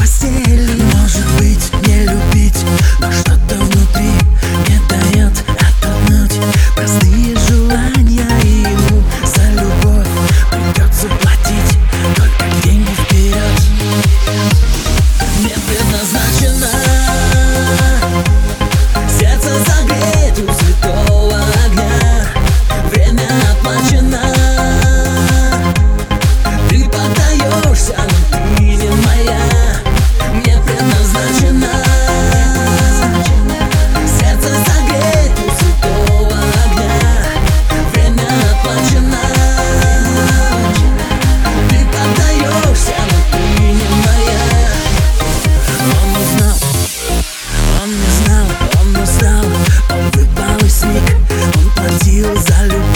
Você é os alunos.